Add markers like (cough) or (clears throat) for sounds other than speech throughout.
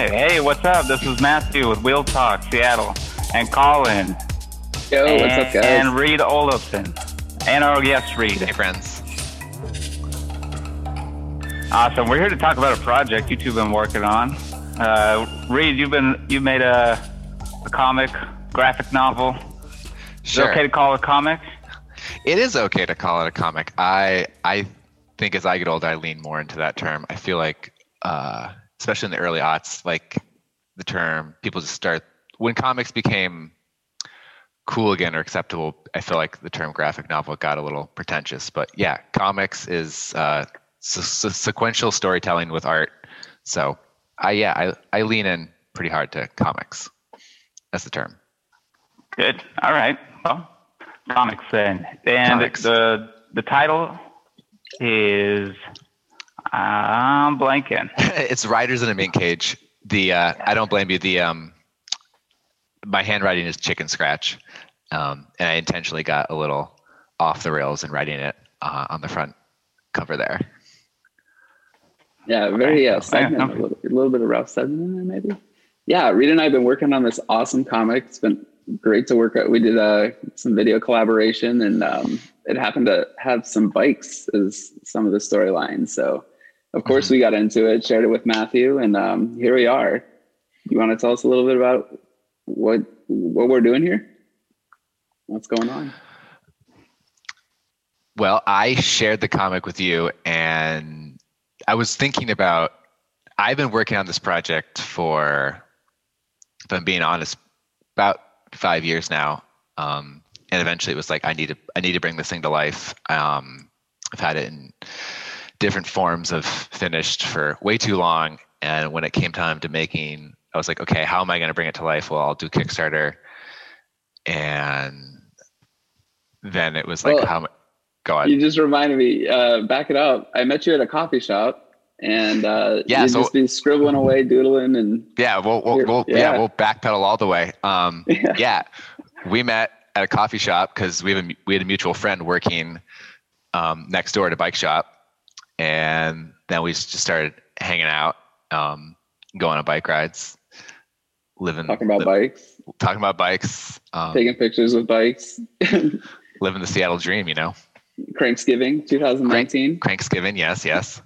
All right. Hey, what's up? This is Matthew with Wheel Talk Seattle, and Colin. Yo, and, what's up, guys? And Reed Olafson, and our guest Reed. Hey, friends. Awesome. We're here to talk about a project you two have been working on. Uh, Reed, you've been you made a, a comic, graphic novel. Is Sure. it okay to call it a comic? It is okay to call it a comic. I I think as I get older, I lean more into that term. I feel like, uh, especially in the early aughts, like the term people just start when comics became cool again or acceptable. I feel like the term graphic novel got a little pretentious. But yeah, comics is uh, se- se- sequential storytelling with art. So I yeah I I lean in pretty hard to comics. That's the term. Good. All right. Well, comics then, and Comics. the the title is I'm blanking. (laughs) it's Riders in a Mink Cage. The uh, I don't blame you. The um, my handwriting is chicken scratch, um, and I intentionally got a little off the rails in writing it uh, on the front cover there. Yeah, very uh, Yeah, segment, okay. a, little, a little bit of rough segment in there, maybe. Yeah, Reed and I have been working on this awesome comic. It's been great to work out. We did uh, some video collaboration, and um, it happened to have some bikes as some of the storylines. So, of course, we got into it, shared it with Matthew, and um, here we are. You want to tell us a little bit about what what we're doing here? What's going on? Well, I shared the comic with you, and I was thinking about. I've been working on this project for, if I'm being honest, about five years now. Um, and eventually, it was like I need to I need to bring this thing to life. Um, I've had it in different forms of finished for way too long, and when it came time to making, I was like, okay, how am I going to bring it to life? Well, I'll do Kickstarter, and then it was like, Well, how? Go on. You just reminded me. Uh, back it up. I met you at a coffee shop, and uh, Yeah, so- just be scribbling away, doodling, and Yeah, we'll we'll, we'll yeah. yeah. we'll backpedal all the way. Um, (laughs) Yeah. yeah, we met at a coffee shop because we have a, we had a mutual friend working um, next door at a bike shop, and then we just started hanging out, um, going on bike rides, living talking about bikes, talking about bikes, um, taking pictures with bikes. (laughs) living the Seattle dream. You know, Cranksgiving 2019, Cranksgiving. Yes, yes.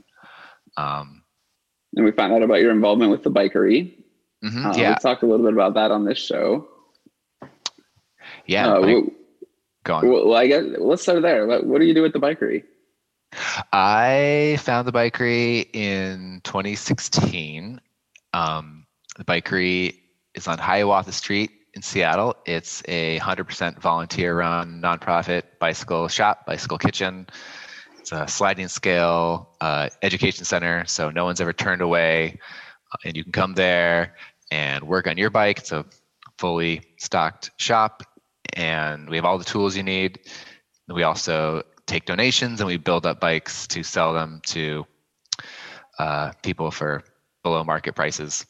Um, and we found out about your involvement with the bikery. mhm, Uh, yeah, we talked a little bit about that on this show. yeah. Uh, bike- well, go on. well, I guess let's start there. What, what do you do with the bikery? I found the bikery in 2016. Um, the bikery is on Hiawatha Street in Seattle. It's a 100% volunteer-run nonprofit bicycle shop, bicycle kitchen. It's a sliding scale uh, education center, so no one's ever turned away, uh, and you can come there and work on your bike. It's a fully stocked shop, and we have all the tools you need. We also take donations and we build up bikes to sell them to uh, people for below market prices.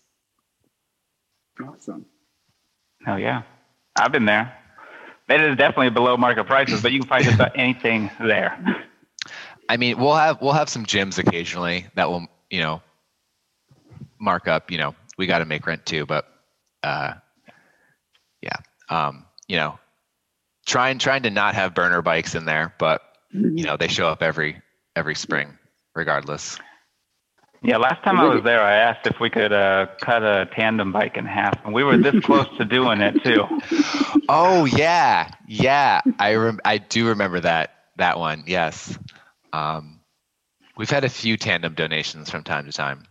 Awesome. Oh yeah, I've been there. It is definitely below market prices, but you can find just about anything there. (laughs) I mean, we'll have we'll have some gyms occasionally that will you know mark up. You know, we got to make rent too, but uh, yeah, um, you know, trying trying to not have burner bikes in there, but you know they show up every every spring regardless. Yeah, last time I was there, I asked if we could uh, cut a tandem bike in half, and we were this close to doing it too. (laughs) Oh yeah, yeah. I rem- I do remember that that one. Yes. Um, we've had a few tandem donations from time to time,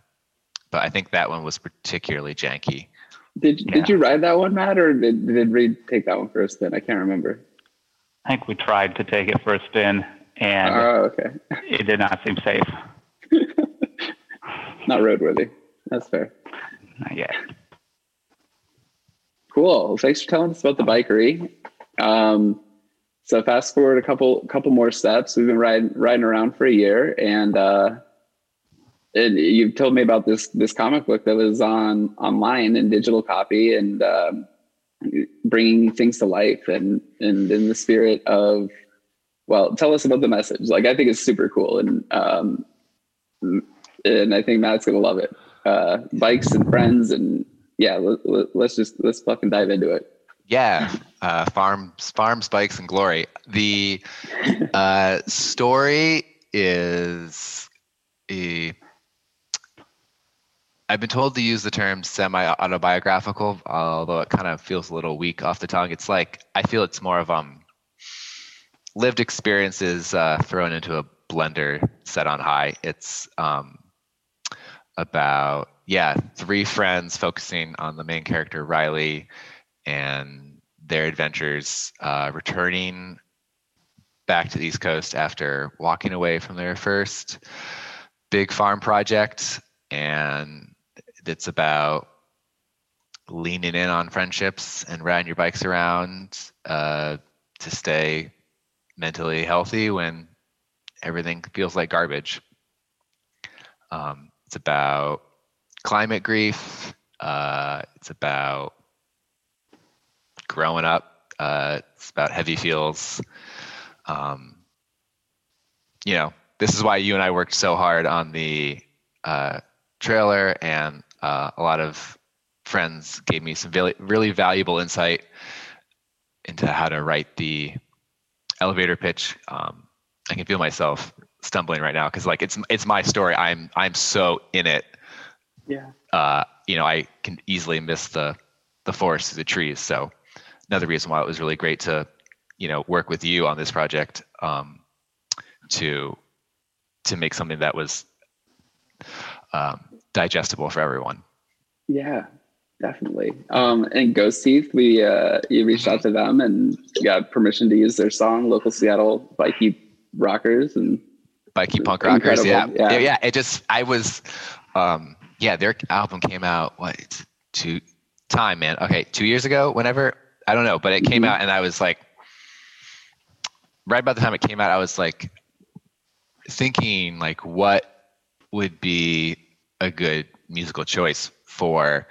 but I think that one was particularly janky. Did Yeah. Did you ride that one, Matt, or did Did Reed take that one for a spin? I can't remember. I think we tried to take it for a spin, and Oh, okay. it did not seem safe. (laughs) Not roadworthy. That's fair. Not yet. Cool. Well, thanks for telling us about the bikery. Um, so fast forward a couple couple more steps. We've been riding riding around for a year, and uh, and you've told me about this this comic book that was on online in digital copy, and um, bringing things to life, and and in the spirit of well, tell us about the message. Like I think it's super cool, and um, and I think Matt's gonna love it. uh, bikes and friends, and yeah, let, us just let's fucking dive into it. Yeah, uh, farms, farms, bikes, and glory. The uh, story is a. I've been told to use the term semi-autobiographical, although it kind of feels a little weak off the tongue. It's like I feel it's more of um lived experiences uh, thrown into a blender set on high. It's um, about yeah three friends focusing on the main character Riley and their adventures uh, returning back to the East Coast after walking away from their first big farm project, and it's about leaning in on friendships and riding your bikes around uh, to stay mentally healthy when everything feels like garbage. Um, it's about climate grief. Uh, it's about growing up. Uh, it's about heavy feels. Um, you know, this is why you and I worked so hard on the uh, trailer, and uh, a lot of friends gave me some really, really valuable insight into how to write the elevator pitch. Um, I can feel myself stumbling right now because like it's it's my story. I'm I'm so in it. Yeah. Uh, you know, I can easily miss the the forest the trees. So another reason why it was really great to, you know, work with you on this project um, to to make something that was um, digestible for everyone. Yeah, definitely. Um, and Ghost Teeth, we uh, you reached out to them and got permission to use their song, local Seattle bikey rockers and bikey punk rockers. Yeah. yeah, yeah. It just I was, um, yeah. Their album came out what two time man. Okay, two years ago. Whenever I don't know, but it came mm-hmm. out and I was like, right about the time it came out, I was like thinking like what would be a good musical choice for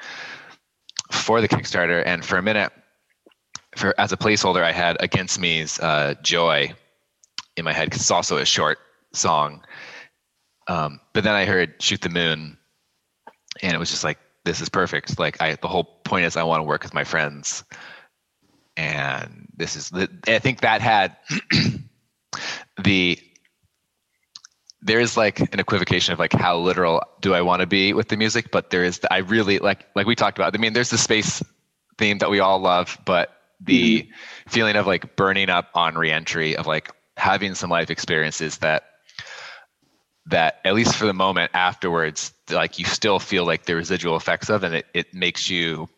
for the Kickstarter, and for a minute, for as a placeholder, I had Against Me's uh, "Joy" in my head because it's also a short song. Um, but then I heard "Shoot the Moon," and it was just like, "This is perfect." Like, I the whole point is I want to work with my friends, and this is. I think that had (clears throat) the there is like an equivocation of like how literal do I want to be with the music, but there is I really like like we talked about. I mean, there's the space theme that we all love, but the mm-hmm. feeling of like burning up on reentry of like having some life experiences that that at least for the moment afterwards like you still feel like the residual effects of and it, it makes you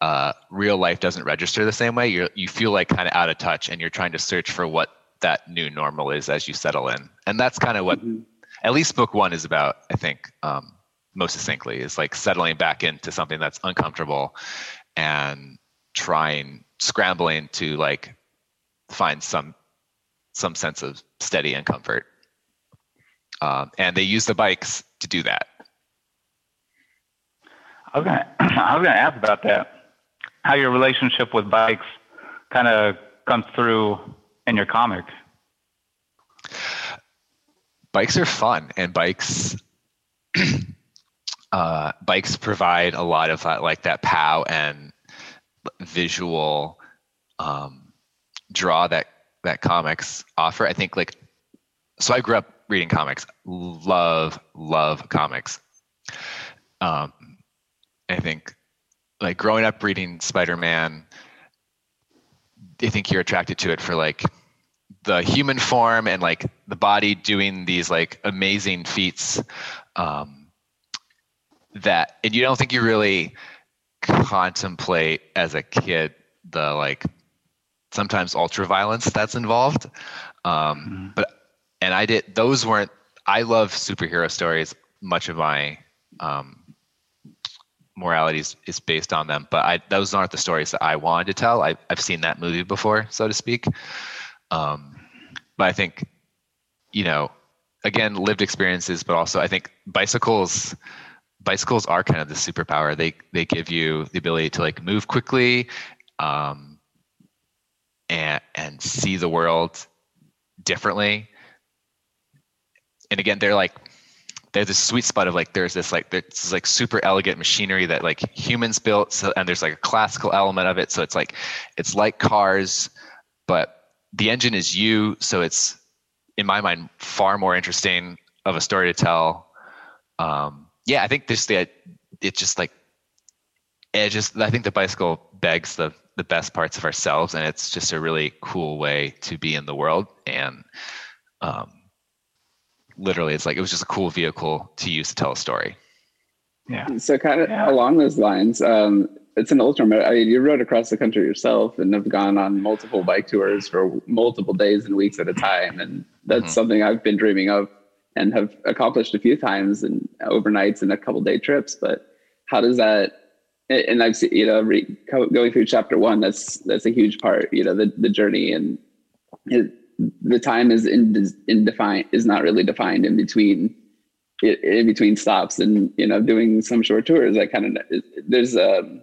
uh, real life doesn't register the same way you you feel like kind of out of touch and you're trying to search for what that new normal is as you settle in. And that's kind of what mm-hmm. at least book one is about, I think, um, most succinctly, is like settling back into something that's uncomfortable and trying, scrambling to like find some some sense of steady and comfort. Um, and they use the bikes to do that. I was gonna (clears throat) I was gonna ask about that. How your relationship with bikes kind of comes through in your comic? Bikes are fun, and bikes (clears throat) uh, bikes provide a lot of that, like that pow and visual um, draw that that comics offer. I think like so. I grew up reading comics. Love love comics. Um, I think like growing up reading Spider Man. I think you're attracted to it for like the human form and like the body doing these like amazing feats um, that and you don't think you really contemplate as a kid the like sometimes ultra violence that's involved um, mm-hmm. but and i did those weren't i love superhero stories. Much of my um, morality is, is based on them but i those aren't the stories that i wanted to tell. I, i've seen that movie before so to speak um, but I think, you know, again, lived experiences, but also I think bicycles bicycles are kind of the superpower. They they give you the ability to like move quickly, um, and and see the world differently. And again, they're like there's this sweet spot of like there's this like there's like super elegant machinery that like humans built so, and there's like a classical element of it so it's like it's like cars but the engine is you so it's in my mind far more interesting of a story to tell um, yeah i think this the it's just like it just i think the bicycle begs the the best parts of ourselves and it's just a really cool way to be in the world and um, literally it's like it was just a cool vehicle to use to tell a story Yeah. So kind of Yeah. along those lines, um, it's an ultra. I mean, you rode across the country yourself and have gone on multiple bike tours for multiple days and weeks at a time, and that's Mhm. something I've been dreaming of and have accomplished a few times and overnights and a couple day trips. But how does that? And I've seen, you know, re, going through chapter one. That's that's a huge part. You know, the the journey and it, the time is in, in defined is not really defined in between i- in between stops and you know doing some short tours that kind of there's um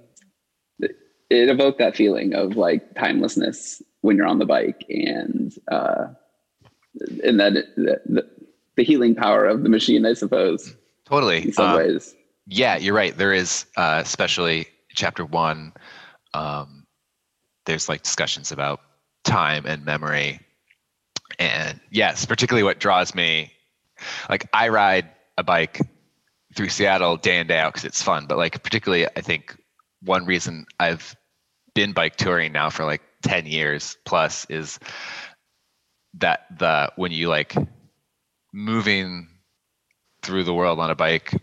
it evoked that feeling of like timelessness when you're on the bike and uh and that the, the, healing power of the machine i suppose totally in some Um, ways Yeah, you're right. There is, uh, especially chapter one, um, there's like discussions about time and memory. And yes, particularly what draws me, like I ride a bike through Seattle day in, day out because it's fun. But like, particularly, I think one reason I've been bike touring now for like 10 years plus is that the, when you like moving through the world on a bike,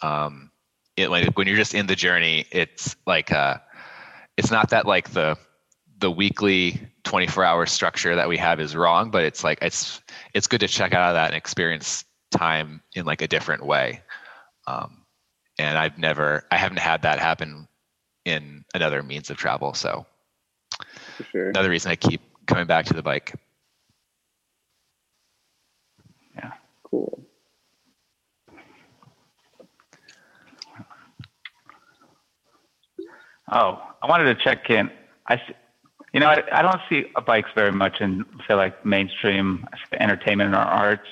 um, it like when you're just in the journey it's like uh it's not that like the the weekly 24 hour structure that we have is wrong but it's like it's it's good to check out of that and experience time in like a different way. Um and i've never i haven't had that happen in another means of travel so for sure another reason i keep coming back to the bike Yeah. cool Oh, I wanted to check in. I, you know, I, I don't see bikes very much in, say, like mainstream entertainment or arts,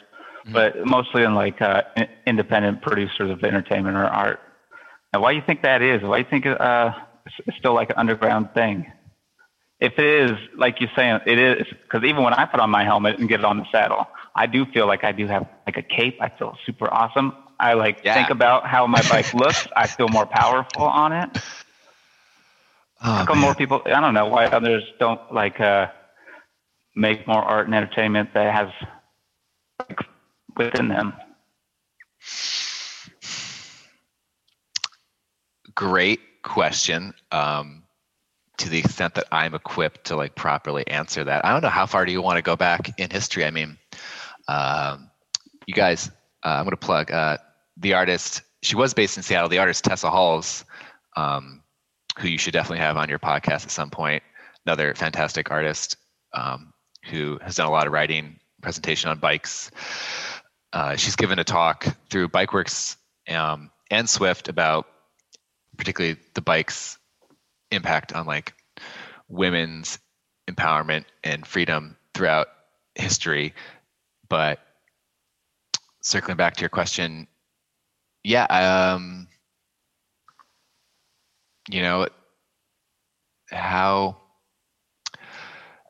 Mhm. but mostly in like uh, independent producers of entertainment or art. Now, why do you think that is? Why do you think uh, it's, still like an underground thing? If it is, like you're saying, it is, because even when I put on my helmet and get it on the saddle, I do feel like I do have like a cape. I feel super awesome. I like Yeah. think about how my bike (laughs) looks. I feel more powerful on it. oh, How come more people? I don't know why others don't like uh, make more art and entertainment that has like, within them. Great question um, to the extent that i'm equipped to like properly answer that. I don't know how far do you want to go back in history? I mean um, you guys uh, i'm going to plug uh, the artist she was based in seattle the artist tessa hulls um, who you should definitely have on your podcast at some point. Another fantastic artist um, who has done a lot of writing presentation on bikes. Uh, she's given a talk through bikeworks um, and swift about particularly the bike's impact on like women's empowerment and freedom throughout history. But circling back to your question yeah um you know how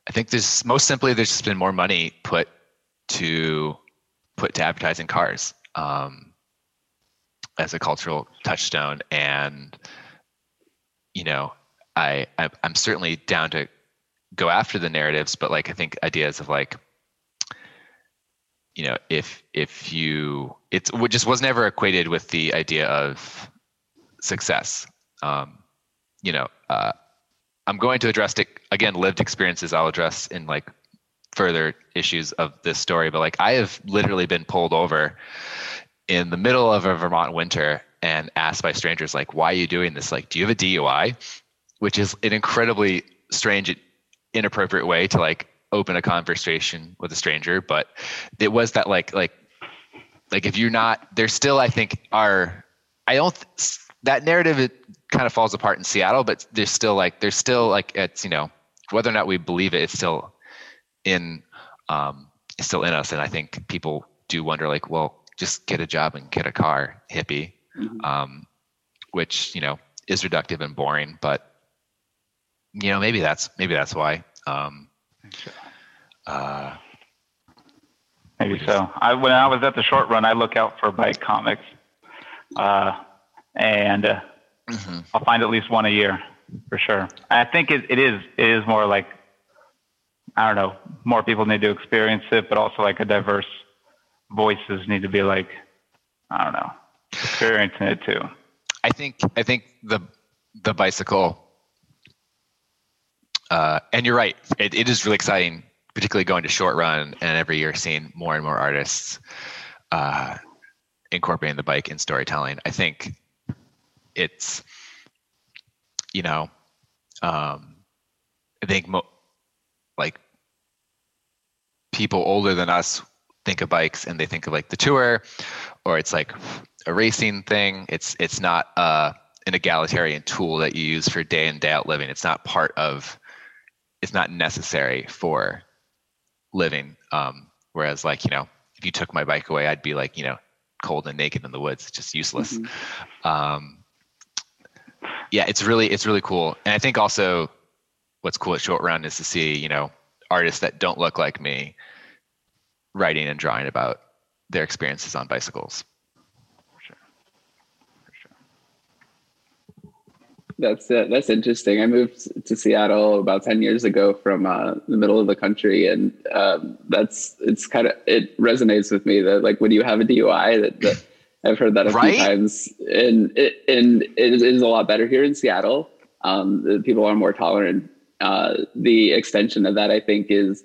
i think there's most simply there's just been more money put to put to advertising cars. Um as a cultural touchstone. And you know I, I i'm certainly down to go after the narratives but like i think ideas of like you know if if you it's it just was never equated with the idea of success. Um you know uh i'm going to address it again lived experiences. I'll address in like further issues of this story but like i have literally been pulled over in the middle of a vermont winter and asked by strangers like why are you doing this? Like do you have a dui which is an incredibly strange inappropriate way to like open a conversation with a stranger but it was that like like like if you're not there's still i think are i don't th- that narrative it kind of falls apart in seattle but there's still like there's still like it's you know whether or not we believe it it's still in um it's still in us and i think people do wonder like well just get a job and get a car hippie, Mhm. um, which you know is reductive and boring, but you know maybe that's maybe that's why. Um, uh, Maybe so. I when I was at the short run, I look out for bike comics, uh, and uh, mhm. I'll find at least one a year for sure. I think it, it is it is more like I don't know, more people need to experience it, but also like a diverse voices need to be like I don't know, experiencing it too. I think I think the the bicycle, uh, and you're right. It, it is really exciting, particularly going to short run and every year seeing more and more artists uh, incorporating the bike in storytelling. I think it's you know, um, I think mo- like people older than us think of bikes and they think of like the tour or it's like a racing thing. It's it's not uh, an egalitarian tool that you use for day in day out living. It's not part of. It's not necessary for living. Um, whereas, like you know, if you took my bike away, I'd be like you know cold and naked in the woods. It's just useless. Mhm. Um, yeah, it's really it's really cool, and I think also what's cool at Short Run is to see you know artists that don't look like me writing and drawing about their experiences on bicycles. That's uh, that's interesting. I moved to Seattle about ten years ago from uh, the middle of the country, and um, that's it's kind of it resonates with me that like when you have a DUI, that, that (laughs) I've heard that a Right? few times, and it and it is, it is a lot better here in Seattle. Um, the people are more tolerant. Uh, the extension of that, I think, is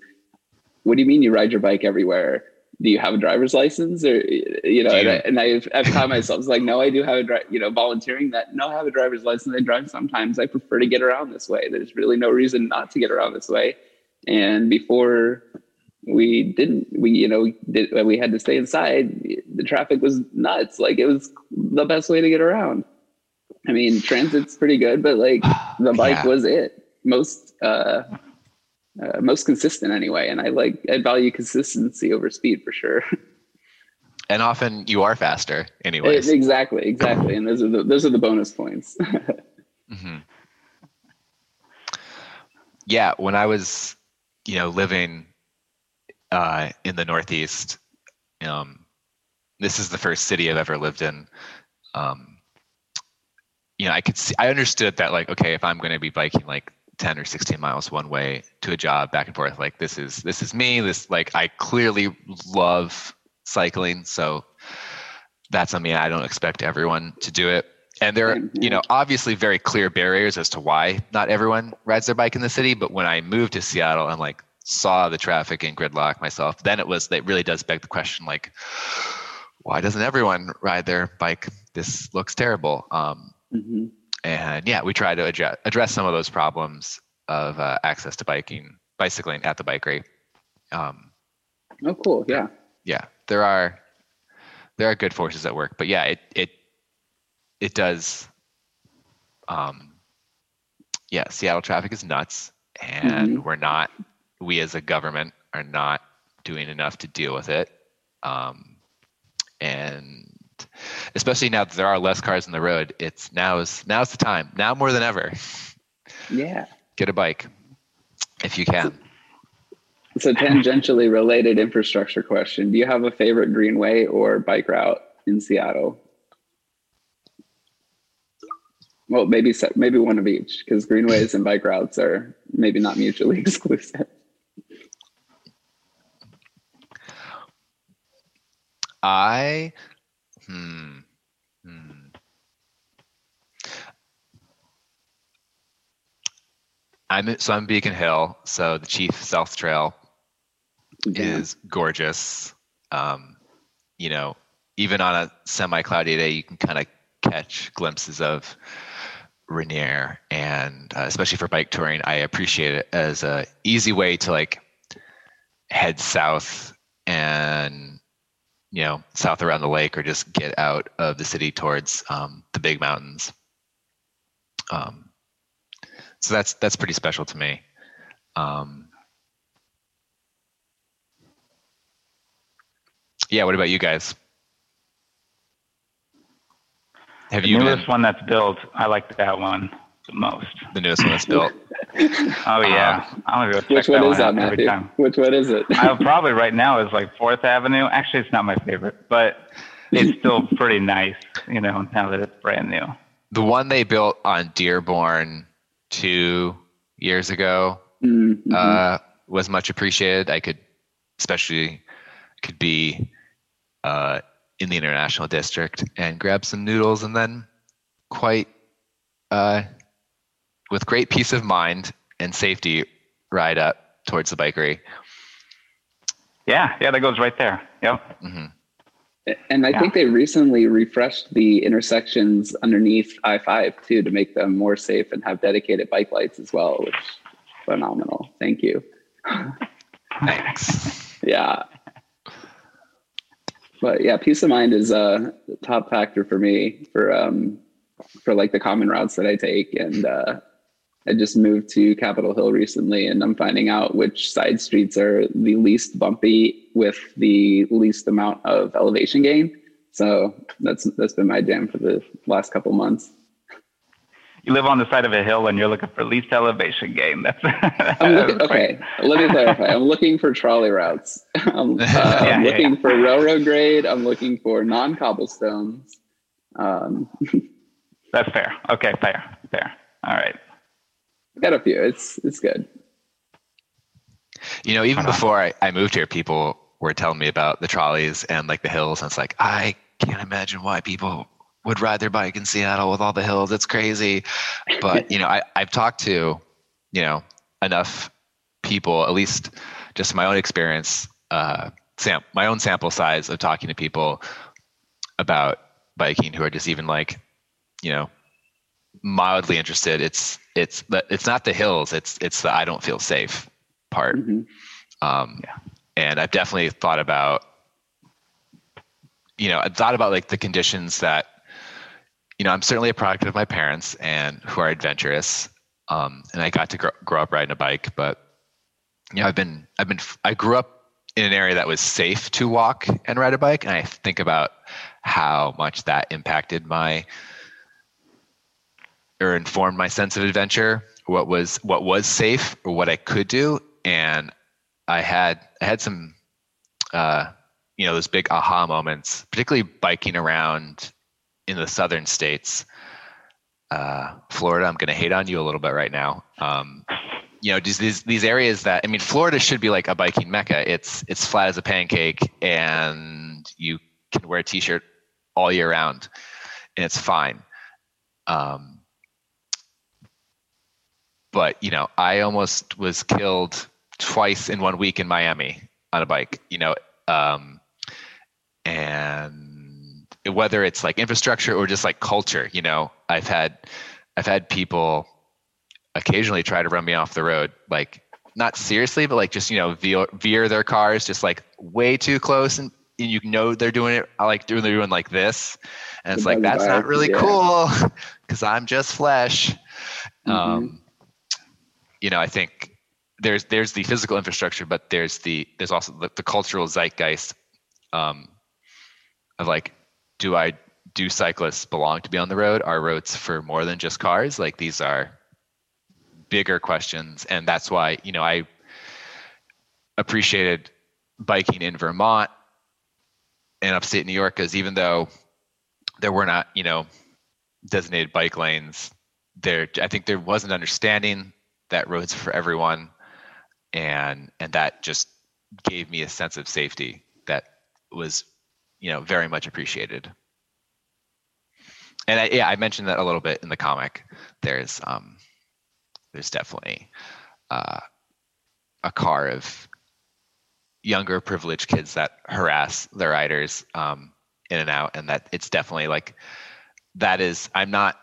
what do you mean you ride your bike everywhere? Do you have a driver's license, or you know? Do And, I, and I've I've caught myself it's like, no, I do have a dri- you know volunteering that. No, I have a driver's license. I drive sometimes. I prefer to get around this way. There's really no reason not to get around this way. And before we didn't, we you know did, we had to stay inside. The traffic was nuts. Like it was the best way to get around. I mean, transit's pretty good, but like the bike (sighs) Yeah. was it most uh, uh, most consistent anyway. And I like I value consistency over speed for sure. (laughs) and often you are faster anyway. exactly, exactly. And those are the those are the bonus points. (laughs) hmm yeah when i was you know living uh, in the northeast um, this is the first city i've ever lived in um, you know i could see i understood that like okay if i'm going to be biking like 10 or 16 miles one way to a job back and forth like this is this is me this like i clearly love cycling so that's on me i don't expect everyone to do it. And there are you know obviously very clear barriers as to why not everyone rides their bike in the city but when i moved to seattle and like saw the traffic and gridlock myself then it was that really does beg the question like why doesn't everyone ride their bike? This looks terrible. Um, Mhm. And yeah we try to address, address some of those problems of uh, access to biking bicycling at the bikery um, Oh, cool. Yeah. yeah there are there are good forces at work but yeah it it it does um yeah seattle traffic is nuts and Mhm. we're not we as a government are not doing enough to deal with it um and especially now that there are less cars on the road it's now's now's the time now more than ever Yeah. get a bike if you can So tangentially related infrastructure question: Do you have a favorite greenway or bike route in Seattle? Well, maybe maybe one of each, because greenways and bike routes are maybe not mutually (laughs) exclusive. I hmm, hmm. I'm so I'm Beacon Hill, so the Chief Sealth Trail Yeah. is gorgeous. Um, you know, even on a semi-cloudy day, you can kind of catch glimpses of Rainier, and uh, especially for bike touring, I appreciate it as a easy way to like head south and you know south around the lake or just get out of the city towards um, the big mountains. Um, so that's that's pretty special to me. Um, yeah what about you guys? Have you been... one that's built. I like that one the most. the newest one that's built? (laughs) Oh yeah, I'm gonna go check Which that one one is that, every Matthew? time. Which one is it? I (laughs) probably right now is like Fourth Avenue. Actually, it's not my favorite, but it's (laughs) still pretty nice, you know, now that it's brand new. The one they built on Dearborn two years ago Mhm. uh, was much appreciated. I could, especially, could be uh, in the international district and grab some noodles, and then quite uh, with great peace of mind and safety ride up towards the bikery. Yeah, yeah, that goes right there. Yep. hmm and I Yeah. think they recently refreshed the intersections underneath I five too to make them more safe and have dedicated bike lights as well, which is phenomenal. Thank you. Thanks. (laughs) Yeah. But yeah, peace of mind is a top factor for me for um for like the common routes that I take. And uh I just moved to Capitol Hill recently and I'm finding out which side streets are the least bumpy with the least amount of elevation gain. So that's that's been my jam for the last couple months. You live on the side of a hill and you're looking for least elevation gain. (laughs) That's, I'm looking, okay, let me clarify. I'm looking for trolley routes. (laughs) I'm, (laughs) uh, Yeah, I'm yeah, looking for railroad grade. I'm looking for non cobblestones. Um, That's fair. Okay, fair, fair. All right. Got a few. It's it's good. You know, even Hold before I, I moved here, people were telling me about the trolleys and like the hills. And it's like, I can't imagine why people would ride their bike in Seattle with all the hills. It's crazy. But, (laughs) you know, I, I've talked to, you know, enough people, at least just my own experience, uh, sam- my own sample size of talking to people about biking who are just even like, you know, mildly interested. It's, it's, the, it's not the hills. It's, it's the, I don't feel safe part. Mhm. Um, Yeah. And I've definitely thought about, you know, I thought about like the conditions that, you know, I'm certainly a product of my parents and who are adventurous. Um, and I got to grow, grow up riding a bike, but you know, I've been, I've been, I grew up in an area that was safe to walk and ride a bike. And I think about how much that impacted my, or informed my sense of adventure, what was, what was safe or what I could do. And I had I had some uh, you know those big aha moments, particularly biking around in the southern states. Uh, Florida, I'm going to hate on you a little bit right now. Um, you know, just these these areas that I mean, Florida should be like a biking mecca. It's it's flat as a pancake, and you can wear a t-shirt all year round, and it's fine. Um, but you know, I almost was killed twice in one week in Miami on a bike, you know, um, and whether it's like infrastructure or just like culture, you know, I've had, I've had people occasionally try to run me off the road, like not seriously, but like just, you know, veer, veer their cars just like way too close. And, and you know, they're doing it I like doing, they're doing like this. And it's like, that's not really yeah. cool (laughs) because I'm just flesh. Mhm. Um, you know, I think there's there's the physical infrastructure, but there's the there's also the, the cultural zeitgeist um, of like, do I do cyclists belong to be on the road? Are roads for more than just cars? Like these are bigger questions, and that's why you know I appreciated biking in Vermont and upstate New York, because even though there were not you know designated bike lanes, there I think there was an understanding that roads for everyone. And and that just gave me a sense of safety that was you know very much appreciated. And I, yeah i mentioned that a little bit in the comic. There's um there's definitely uh, a car of younger privileged kids that harass the riders um, in and out. And that it's definitely like that is i'm not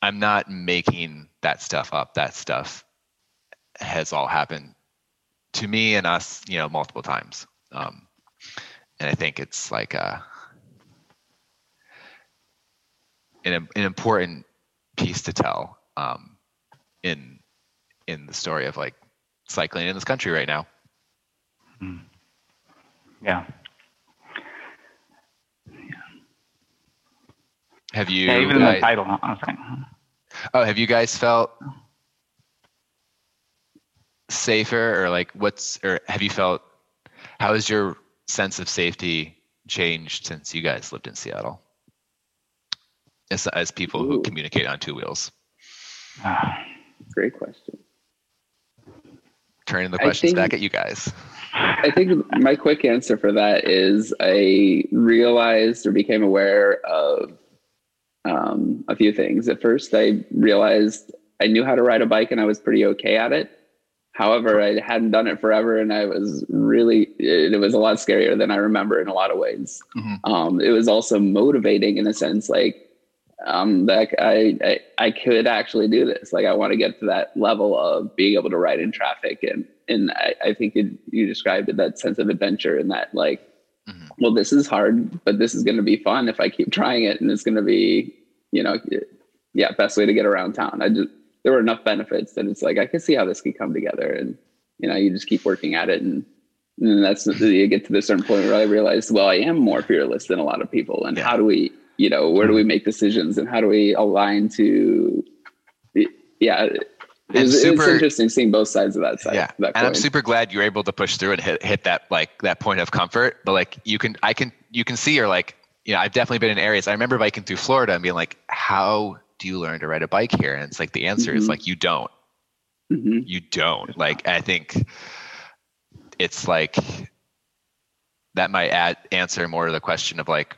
i'm not making that stuff up that stuff has all happened to me and us, you know, multiple times. Um, and I think it's like a, an, an important piece to tell um, in in the story of like cycling in this country right now. Yeah. Have you? Yeah, even guys, the title. Honestly. Oh, have you guys felt safer, or like what's, or have you felt? How has your sense of safety changed since you guys lived in Seattle? As, as people who communicate on two wheels. (sighs) Great question. Turning the questions think- back at you guys. I think my quick answer for that is I realized or became aware of um, a few things. At first, I realized I knew how to ride a bike and I was pretty okay at it. However, I hadn't done it forever, and I was really it, it was a lot scarier than I remember in a lot of ways. Mhm. Um, it was also motivating in a sense, like um, that I, I I could actually do this. Like I want to get to that level of being able to ride in traffic, and and I, I think it, you described it that sense of adventure and that like, Mhm. well, this is hard, but this is going to be fun if I keep trying it, and it's going to be you know, yeah, best way to get around town. I just there were enough benefits that it's like I could see how this could come together, and you know, you just keep working at it, and and that's you get to the certain point where I realized, well, I am more fearless than a lot of people, and Yeah. how do we, you know, where do we make decisions, and how do we align to, yeah. It And was, super- it's interesting seeing both sides of that side. yeah that and i'm super glad you're able to push through and hit, hit that like that point of comfort but like you can i can you can see you're like you know i've definitely been in areas i remember biking through florida and being like how do you learn to ride a bike here and it's like the answer is Mhm. like you don't Mhm. you don't like i think it's like that might add answer more to the question of like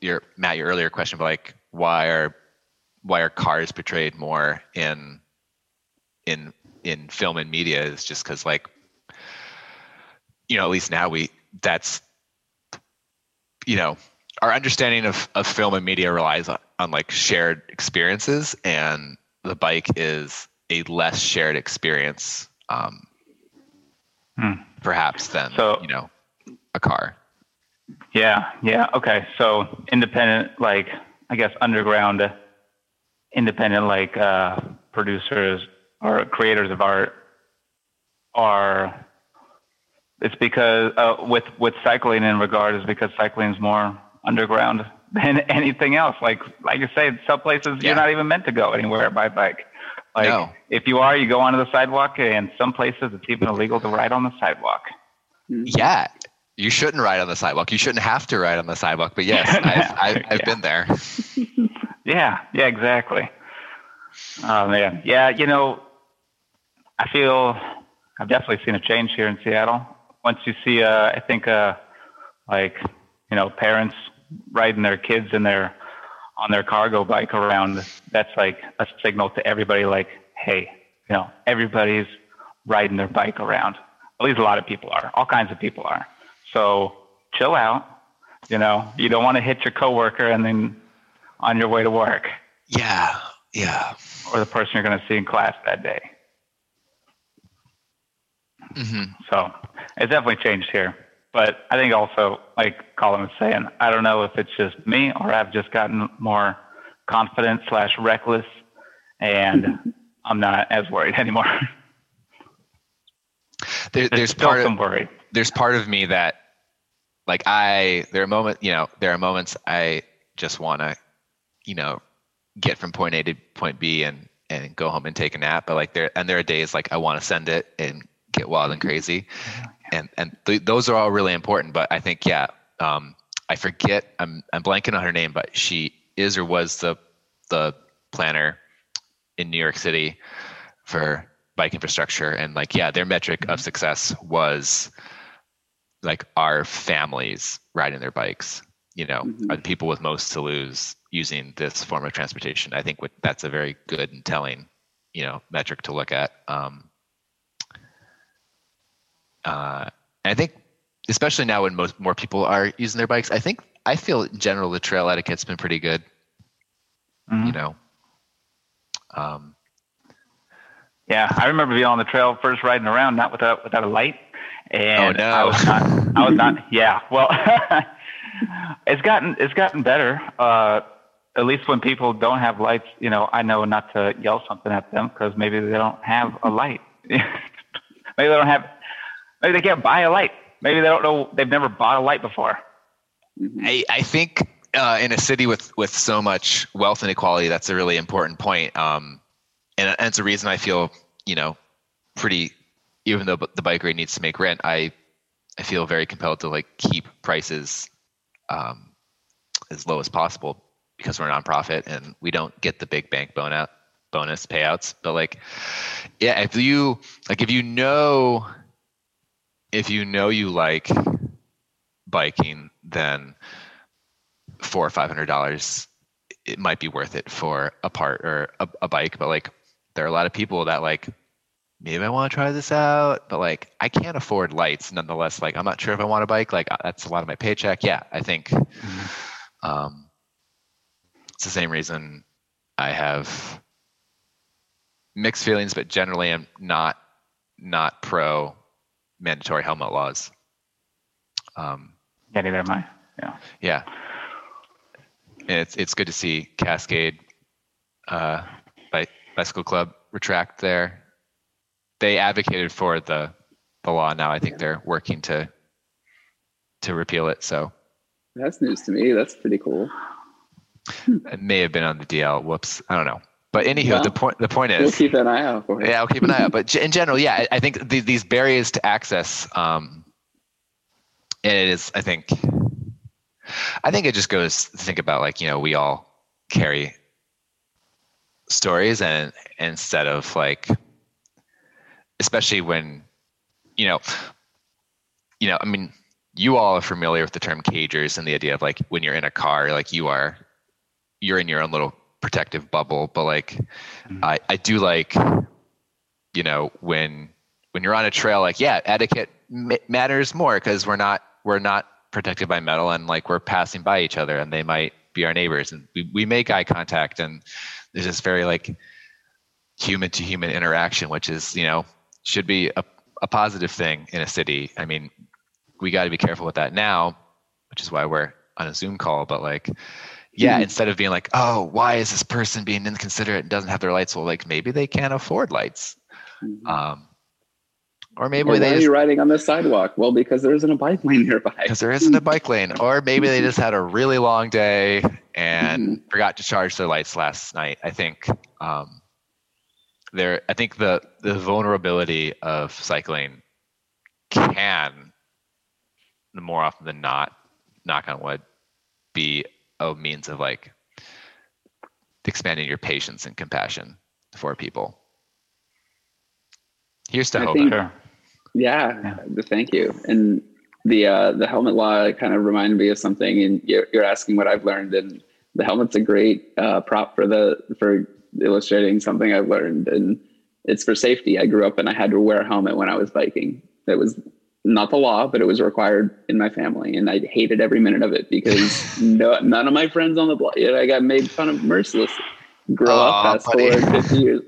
your matt your earlier question of like why are why are cars portrayed more in in in film and media is just because like you know at least now we that's you know our understanding of, of film and media relies on, on like shared experiences and the bike is a less shared experience um, Hmm. perhaps than So- you know a car Yeah, yeah. Okay. So independent, like I guess underground, independent, like uh, producers or creators of art are. It's because uh, with with cycling in regard is because cycling is more underground (laughs) than anything else. Like like you say, some places Yeah. you're not even meant to go anywhere by bike. Like No. if you are, you go onto the sidewalk, and some places it's even illegal to ride on the sidewalk. Mhm. yeah you shouldn't ride on the sidewalk you shouldn't have to ride on the sidewalk but yes (laughs) i've, I've, I've Yeah. been there (laughs) Yeah, yeah, exactly. Oh man, yeah. You know, I feel I've definitely seen a change here in Seattle. Once you see, uh, I think, uh, like you know, parents riding their kids in their on their cargo bike around. That's like a signal to everybody, like, hey, you know, everybody's riding their bike around. At least a lot of people are. All kinds of people are. So chill out. You know, you don't want to hit your coworker and then on your way to work yeah yeah or the person you're going to see in class that day. Hmm So it's definitely changed here. But I think also, like Colin was saying, I don't know if it's just me or I've just gotten more confident slash reckless, and I'm not as worried (laughs) anymore. there, there's part of, worry. there's part of me that like i there are moments you know there are moments i just want to you know get from point a to point b and and go home and take a nap but like there and there are days like i want to send it and get wild and crazy. And and th- those are all really important but i think yeah um i forget i'm i'm blanking on her name but she is or was the the planner in new york city for bike infrastructure. And like yeah their metric of success was like our families riding their bikes you know Mhm. are the people with most to lose using this form of transportation. I think that's a very good and telling you know metric to look at. Um, uh, and i think especially now when most more people are using their bikes i think i feel in general the trail etiquette's been pretty good Mhm. you know um, Yeah, I remember being on the trail first riding around, not without without a light, and Oh, no. I was not. I was not. (laughs) Yeah, well, (laughs) it's gotten it's gotten better. Uh, at least when people don't have lights, you know, I know not to yell something at them because maybe they don't have a light. (laughs) maybe they don't have. Maybe they can't buy a light. Maybe they don't know. They've never bought a light before. I, I think uh, in a city with with so much wealth inequality, that's a really important point. Um, and, and it's a reason I feel, you know, pretty. Even though the bikery needs to make rent, I I feel very compelled to like keep prices um, as low as possible because we're a nonprofit and we don't get the big bank bonus bonus payouts. But like, yeah, if you like, if you know, if you know you like biking, then four or five hundred dollars, it might be worth it for a part or a, a bike. But like, there are a lot of people that like maybe I want to try this out, but like I can't afford lights nonetheless. Like I'm not sure if I want a bike. Like that's a lot of my paycheck. Yeah, I think mm-hmm. um, it's the same reason I have mixed feelings, but generally I'm not not pro mandatory helmet laws. Um, yeah, neither am I. Yeah. Yeah. And it's it's good to see Cascade uh, Bicycle Club retract their they advocated for the the law. Now I think they're working to to repeal it. So that's news to me. That's pretty cool. It may have been on the DL. Whoops, I don't know. But anywho, well, the point the point is we'll keep an eye out for it. Yeah, I'll keep an eye out. But in general, yeah, I think the, these barriers to access, um, it is. I think, I think it just goes to think about like you know we all carry stories and instead of like especially when you know you know i mean you all are familiar with the term cagers and the idea of like when you're in a car like you are you're in your own little protective bubble but like mm-hmm. i i do like you know when when you're on a trail like yeah etiquette m- matters more because we're not we're not protected by metal and like we're passing by each other and they might be our neighbors and we, we make eye contact and there's this very like human to human interaction which is you know should be a, a positive thing in a city. I mean, we got to be careful with that now, which is why we're on a Zoom call. But like, yeah, mm-hmm. instead of being like, oh, why is this person being inconsiderate and doesn't have their lights? Well, like maybe they can't afford lights. Mm-hmm. Um, or maybe or they why are you riding on the sidewalk? Well, because there isn't a bike lane nearby. Because there isn't a bike lane. Or maybe they just had a really long day and mm-hmm. forgot to charge their lights last night. I think um, there i think the the vulnerability of cycling can more often than not knock on wood be a means of like expanding your patience and compassion for people. Here's to hope. yeah, yeah, thank you. And the uh, the helmet law kind of reminded me of something and you're, you're asking what i've learned and the helmet's a great uh, prop for the for illustrating something I've learned, and it's for safety. I grew up and I had to wear a helmet when I was biking. That was not the law, but it was required in my family, and I hated every minute of it because (laughs) no, none of my friends on the block. You know, I got made fun of mercilessly. Grow up, fast buddy. forward (laughs) fifty years.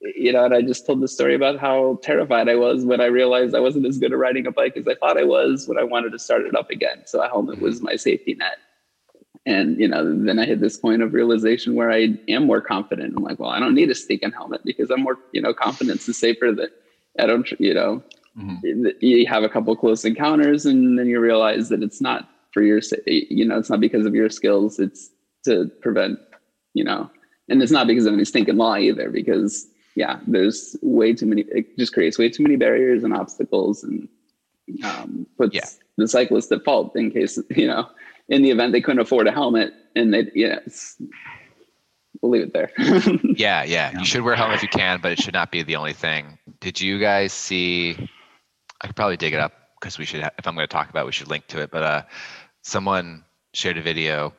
You know, and I just told the story about how terrified I was when I realized I wasn't as good at riding a bike as I thought I was when I wanted to start it up again. So a helmet was mm-hmm. my safety net and you know then i hit this point of realization where i am more confident i'm like well i don't need a stinking helmet because i'm more you know confidence is safer that i don't you know mm-hmm. you have a couple close encounters and then you realize that it's not for your you know it's not because of your skills it's to prevent you know and it's not because of any stinking law either because yeah there's way too many it just creates way too many barriers and obstacles and um, puts yeah. the cyclist at fault in case you know in the event they couldn't afford a helmet and they, you know, we'll leave it there. (laughs) yeah, yeah. You should wear a helmet if you can, but it should not be the only thing. Did you guys see? I could probably dig it up because we should. Have, if I'm going to talk about, it, we should link to it. But uh, someone shared a video,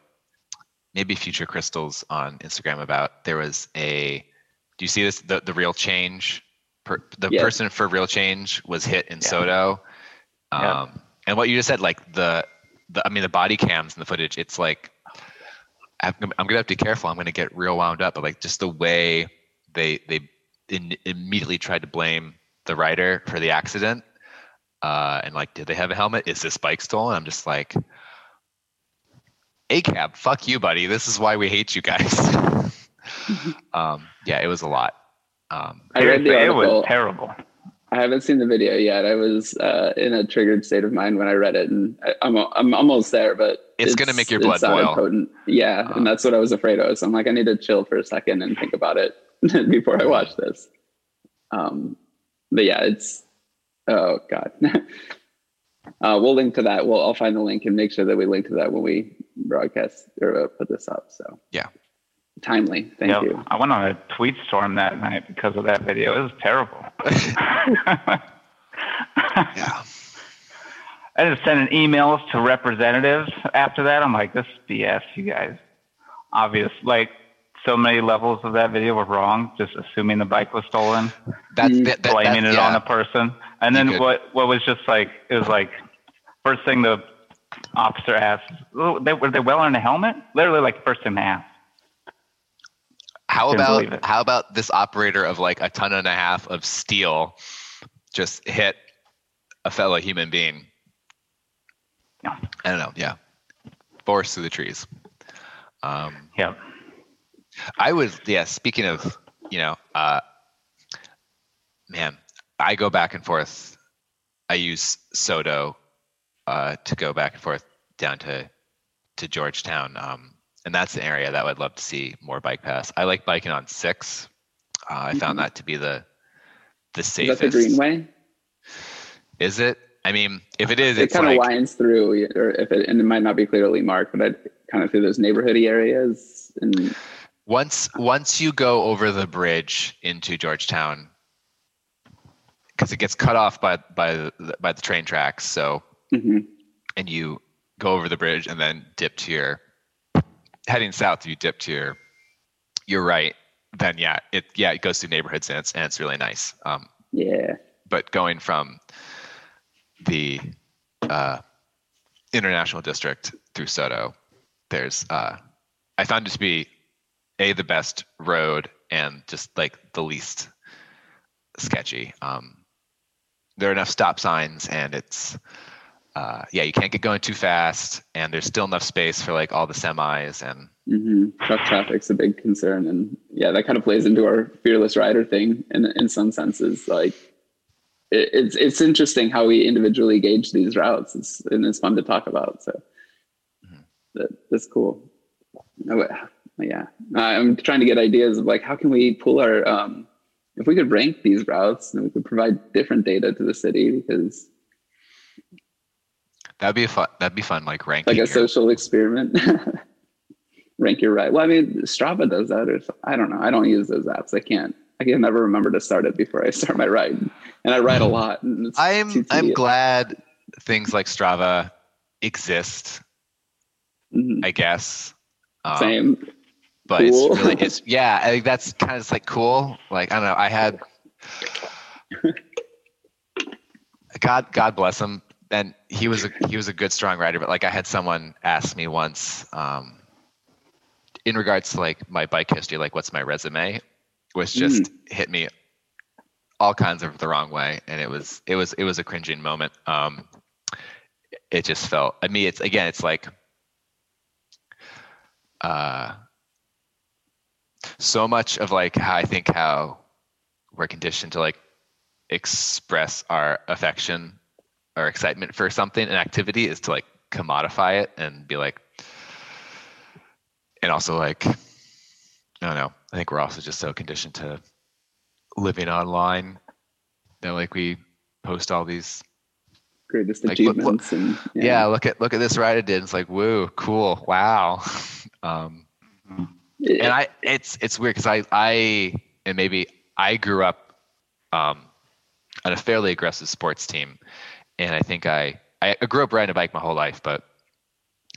maybe Future Crystals on Instagram about there was a. Do you see this? The the real change. Per, the yes. person for real change was hit in yeah. SoDo. Um, yeah. And what you just said, like the the, I mean, the body cams and the footage, it's like, I'm, I'm gonna have to be careful. I'm gonna get real wound up, but like just the way they they in, immediately tried to blame the writer for the accident, uh, and like, did they have a helmet? Is this bike stolen? I'm just like, a cab, fuck you, buddy. This is why we hate you guys. (laughs) um, yeah, it was a lot. Um, I read the article. It was terrible. I haven't seen the video yet. I was uh, in a triggered state of mind when I read it, and I, am I'm, I'm almost there. But it's, gonna make your blood boil. Potent. Yeah, and that's what I was afraid of. So I'm like, I need to chill for a second and think about it (laughs) before I watch this. Um, but yeah, it's oh god. (laughs) uh, we'll link to that. We'll I'll find the link and make sure that we link to that when we broadcast or uh, put this up. So yeah, timely. Thank yep. you. I went on a tweet storm that night because of that video. It was terrible. (laughs) (laughs) yeah. I just sending emails to representatives after that. I'm like, this is BS, you guys. Obvious, like so many levels of that video were wrong. Just assuming the bike was stolen, that's that, that, blaming it yeah. on the person, and then what? What was just like it was like first thing the officer asked, oh, they, were they wearing a helmet? Literally, like first thing they asked. How about how about this operator of like a ton and a half of steel just hit a fellow human being? Yeah. I don't know. Yeah. Forest through the trees. Um, yeah. I was, yeah, speaking of, you know, uh, man, I go back and forth. I use SODO uh, to go back and forth down to, to Georgetown. Um, and that's an area that I'd love to see more bike paths. I like biking on six. Uh, I mm-hmm. found that to be the, the safest. Is that the Greenway? Is it? I mean, if it is, it kind like, of winds through, or if it, and it might not be clearly marked, but I kind of through those neighborhoody areas. And once once you go over the bridge into Georgetown, because it gets cut off by by the, by the train tracks, so mm-hmm. and you go over the bridge and then dip to your heading south. You dip to your your right. Then yeah, it yeah it goes through neighborhoods and it's and it's really nice. Um, yeah. But going from the uh, international district through SoDo, there's uh, I found it to be a the best road and just like the least sketchy. Um, there are enough stop signs and it's uh, yeah you can't get going too fast and there's still enough space for like all the semis and mm-hmm. truck traffic's a big concern and yeah that kind of plays into our fearless rider thing in in some senses like it's it's interesting how we individually gauge these routes. It's, and it's fun to talk about. So mm-hmm. that, that's cool. Oh, yeah, I'm trying to get ideas of like how can we pull our um, if we could rank these routes and we could provide different data to the city because that'd be fun. That'd be fun, like ranking like a your... social experiment. (laughs) Rank your ride. Well, I mean, Strava does that, or I don't know. I don't use those apps. I can't. I can never remember to start it before I start my ride, and I ride a lot. I'm I'm glad things like Strava exist. Mm-hmm. I guess. Um, Same. But cool. it's really it's (laughs) yeah. I think that's kind of like cool. Like I don't know. I had. (laughs) God God bless him. And he was a he was a good strong rider. But like I had someone ask me once. Um, in regards to like my bike history, like what's my resume? was just mm. hit me all kinds of the wrong way, and it was it was it was a cringing moment. Um, it just felt. I mean, it's again, it's like uh, so much of like how I think how we're conditioned to like express our affection or excitement for something an activity is to like commodify it and be like and also like I don't know. I think we're also just so conditioned to living online that like we post all these greatest like, achievements look, look, and yeah. yeah. look at look at this ride I did. It's like woo, cool, wow. (laughs) um, yeah. And I it's it's weird because I I and maybe I grew up um, on a fairly aggressive sports team, and I think I I grew up riding a bike my whole life, but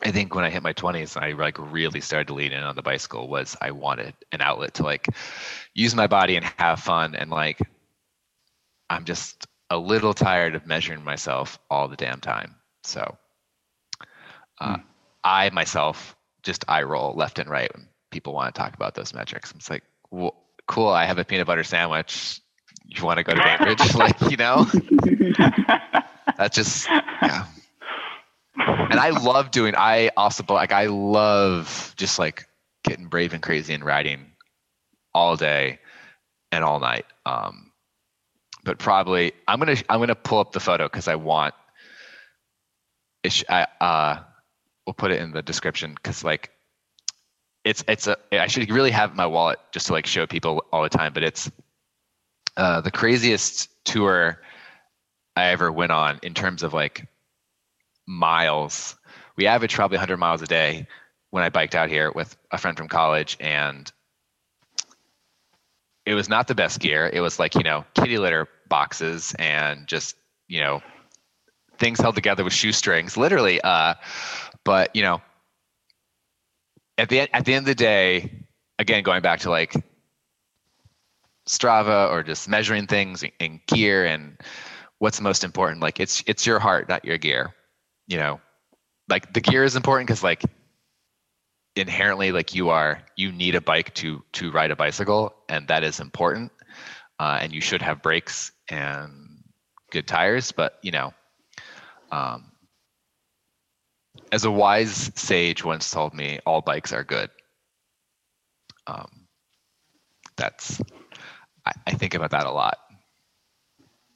I think when I hit my 20s, I like really started to lean in on the bicycle was I wanted an outlet to like use my body and have fun and like I'm just a little tired of measuring myself all the damn time. So uh, mm. I myself just eye roll left and right people want to talk about those metrics. It's like, well, cool. I have a peanut butter sandwich. You want to go to Bainbridge? (laughs) like, you know, (laughs) that just, yeah and I love doing. I also like. I love just like getting brave and crazy and riding all day and all night. Um, but probably I'm gonna I'm gonna pull up the photo because I want. I uh, we'll put it in the description because like it's it's a I should really have my wallet just to like show people all the time, but it's uh, the craziest tour I ever went on in terms of like miles. We averaged probably 100 miles a day when I biked out here with a friend from college, and it was not the best gear. It was like you know kitty litter boxes and just you know things held together with shoestrings, literally. Uh, but you know, at the at the end of the day, again, going back to like Strava or just measuring things in, gear and what's most important. Like it's it's your heart, not your gear. You know, like the gear is important because like inherently like you are you need a bike to to ride a bicycle and that is important uh, and you should have brakes and good tires but you know um, as a wise sage once told me, all bikes are good. Um, that's I, I, think about that a lot.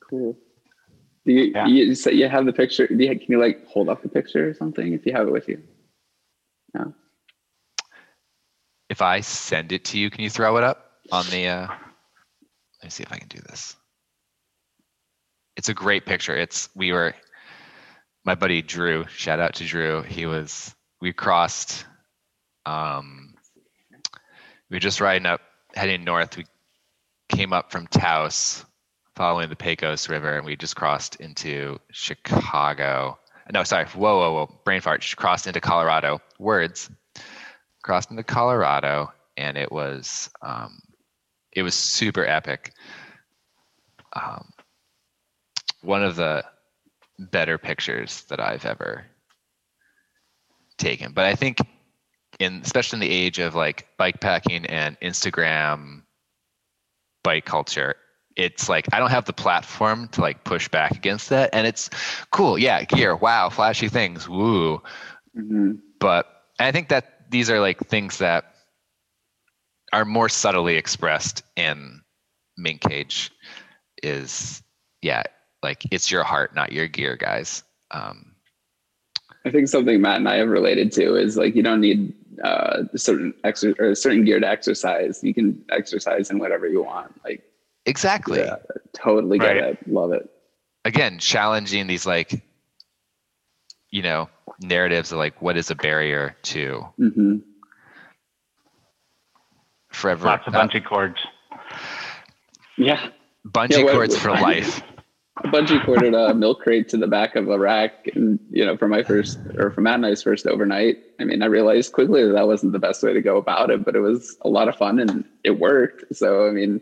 Cool. Do you, yeah. you say you have the picture? Do you, can you like hold up the picture or something if you have it with you? No. If I send it to you, can you throw it up on the? Uh, let me see if I can do this. It's a great picture. It's we were my buddy Drew, shout out to Drew. He was we crossed um we were just riding up heading north. We came up from Taos following the Pecos River and we just crossed into Chicago. No, sorry. Whoa, whoa, whoa. Brain fart. Just crossed into Colorado. Words. Crossed into Colorado and it was um it was super epic. Um, one of the better pictures that I've ever taken. But I think in especially in the age of like bike packing and Instagram bike culture, it's like I don't have the platform to like push back against that. And it's cool, yeah, gear, wow, flashy things, woo. Mm-hmm. But I think that these are like things that are more subtly expressed in Mink Cage is yeah, like it's your heart, not your gear, guys. Um, I think something Matt and I have related to is like you don't need uh, certain exer- or certain gear to exercise. You can exercise in whatever you want. Like exactly. Yeah, totally get right. it. Love it. Again, challenging these like you know narratives of like what is a barrier to mm-hmm. forever. Lots of bungee cords. Yeah. Bungee yeah, cords for life. Bungee corded a (laughs) milk crate to the back of a rack, and you know, for my first or for Matt and I's first overnight. I mean, I realized quickly that that wasn't the best way to go about it, but it was a lot of fun and it worked. So, I mean,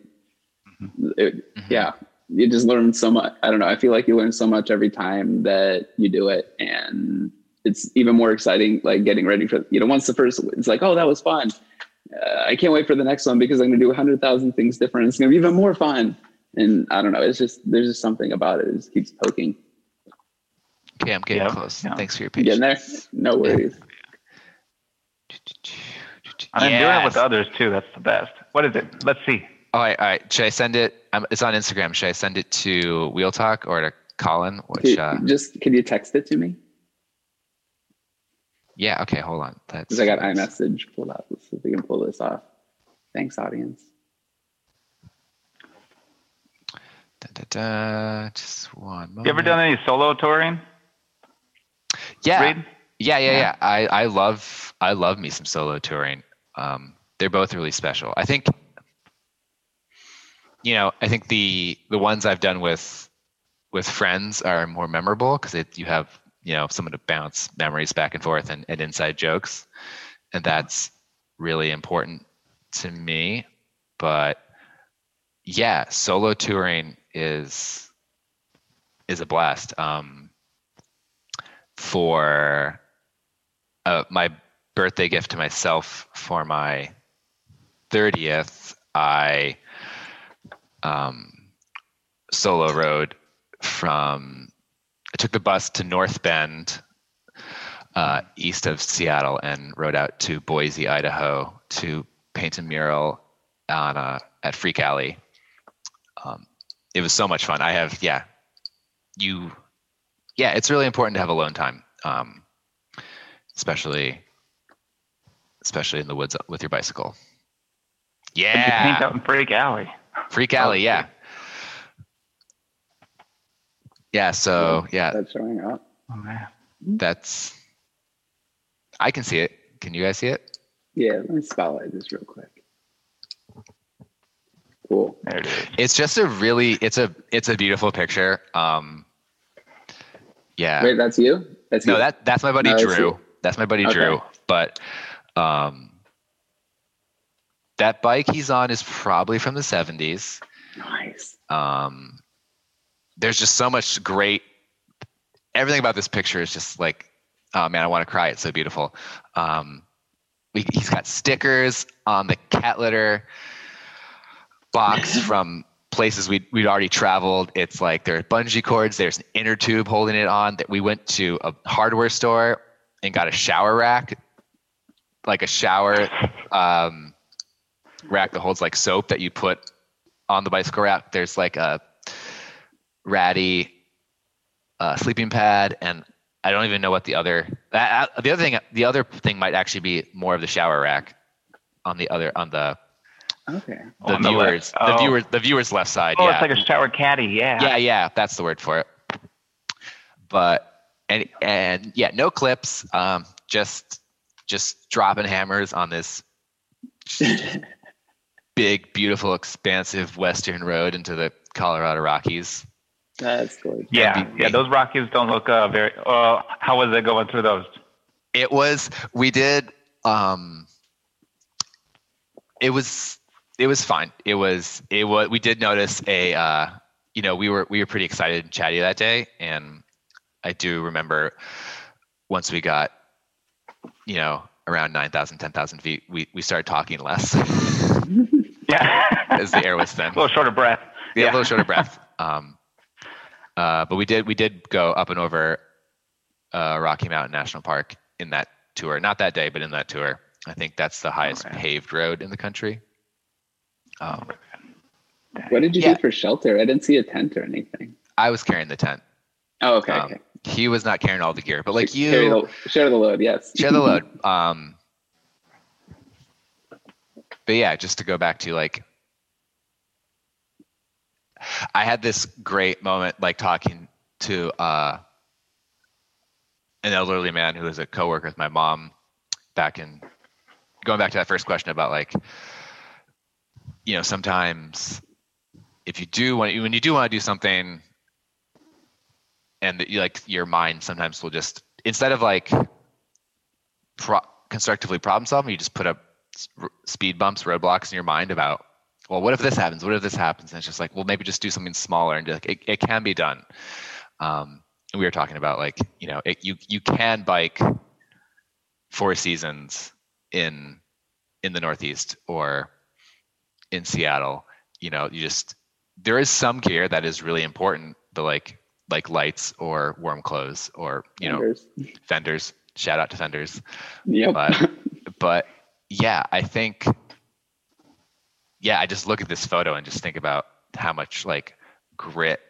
mm-hmm. it, mm-hmm. yeah, you just learn so much. I don't know. I feel like you learn so much every time that you do it, and it's even more exciting. Like getting ready for you know, once the first, it's like, oh, that was fun. Uh, I can't wait for the next one because I'm going to do a hundred thousand things different. It's going to be even more fun and I don't know. It's just there's just something about it. It just keeps poking. Okay, I'm getting close. Yeah. Thanks for your patience. Getting there? No worries. (laughs) I'm yes. doing it with others too. That's the best. What is it? Let's see. All right, all right. Should I send it? Um, it's on Instagram. Should I send it to Wheel Talk or to Colin? Which uh, just can you text it to me? Yeah. Okay. Hold on. Because I got iMessage pulled up. Let's see if we can pull this off. Thanks, audience. Da, da, da. Just one moment. You ever done any solo touring? Yeah. Yeah, yeah, yeah, yeah. I, I love I love me some solo touring. Um, they're both really special. I think you know, I think the the ones I've done with with friends are more memorable because you have you know someone to bounce memories back and forth and, and inside jokes, and that's really important to me. But yeah, solo touring is is a blast. Um, for uh, my birthday gift to myself for my 30th, I um, solo rode from, I took the bus to North Bend, uh, east of Seattle, and rode out to Boise, Idaho to paint a mural on a, at Freak Alley. Um, it was so much fun. I have, yeah, you, yeah, it's really important to have alone time. Um, especially especially in the woods with your bicycle. Yeah, you paint Yeah, out in Freak Alley? Freak Alley. Yeah, yeah. So yeah, That's showing up. Oh man. that's. I can see it. Can you guys see it? Yeah, let me spotlight this real quick. Cool. There it is. It's just a really it's a it's a beautiful picture. Um, yeah. Wait, that's you? That's No, you? that that's my buddy No, Drew. That's my buddy Okay. Drew. But um, that bike he's on is probably from the '70s. nice. Um, there's just so much great. Everything about this picture is just like, oh man, I want to cry. It's so beautiful. Um, we, he's got stickers on the cat litter box from places we we'd already traveled. It's like there are bungee cords. There's an inner tube holding it on. That we went to a hardware store and got a shower rack, like a shower um, rack that holds like soap that you put on the bicycle rack. There's like a ratty uh, sleeping pad, and I don't even know what the other uh, uh, the other thing the other thing might actually be more of the shower rack on the other on the Okay. the On the viewers left. the Oh. viewers the viewers left side. Oh, yeah, it's like a shower caddy. Yeah. yeah, yeah, that's the word for it. But and and yeah, no clips. Um, just just dropping hammers on this (laughs) big, beautiful, expansive western road into the Colorado Rockies. That's gorgeous. Yeah. Be Yeah. Those Rockies don't look uh, very. Uh, how was it going through those? It was we did um it was it was fine. It was it was we did notice a uh you know, we were we were pretty excited and chatty that day and I do remember once we got you know around 9,000 10,000 feet we we started talking less (laughs) Yeah. as the air was thin. a little short of breath. yeah, Yeah. a little short of breath. (laughs) Um, uh, but we did we did go up and over uh, Rocky Mountain National Park in that tour. Not that day, but in that tour. I think that's the highest Okay. paved road in the country. Um, What did you Yeah. do for shelter? I didn't see a tent or anything. I was carrying the tent. Oh, okay. Um, okay. He was not carrying all the gear, but like you, the, share the load. Yes. share the load. (laughs) Um, but yeah, just to go back to like, I had this great moment, like talking to uh, an elderly man who was a coworker with my mom back in going back to that first question about like, you know, sometimes if you do want when you do want to do something and that you like your mind sometimes will just instead of like pro- constructively problem solving you just put up speed bumps roadblocks in your mind about well what if this happens? What if this happens? And it's just like well maybe just do something smaller and like it, it can be done. Um, and we were talking about like you know it, you you can bike four seasons in in the northeast or in seattle you know you just there is some gear that is really important but like like lights or warm clothes or you know Fenders. fenders shout out to fenders Yeah. but (laughs) but yeah i think yeah i just look at this photo and just think about how much like grit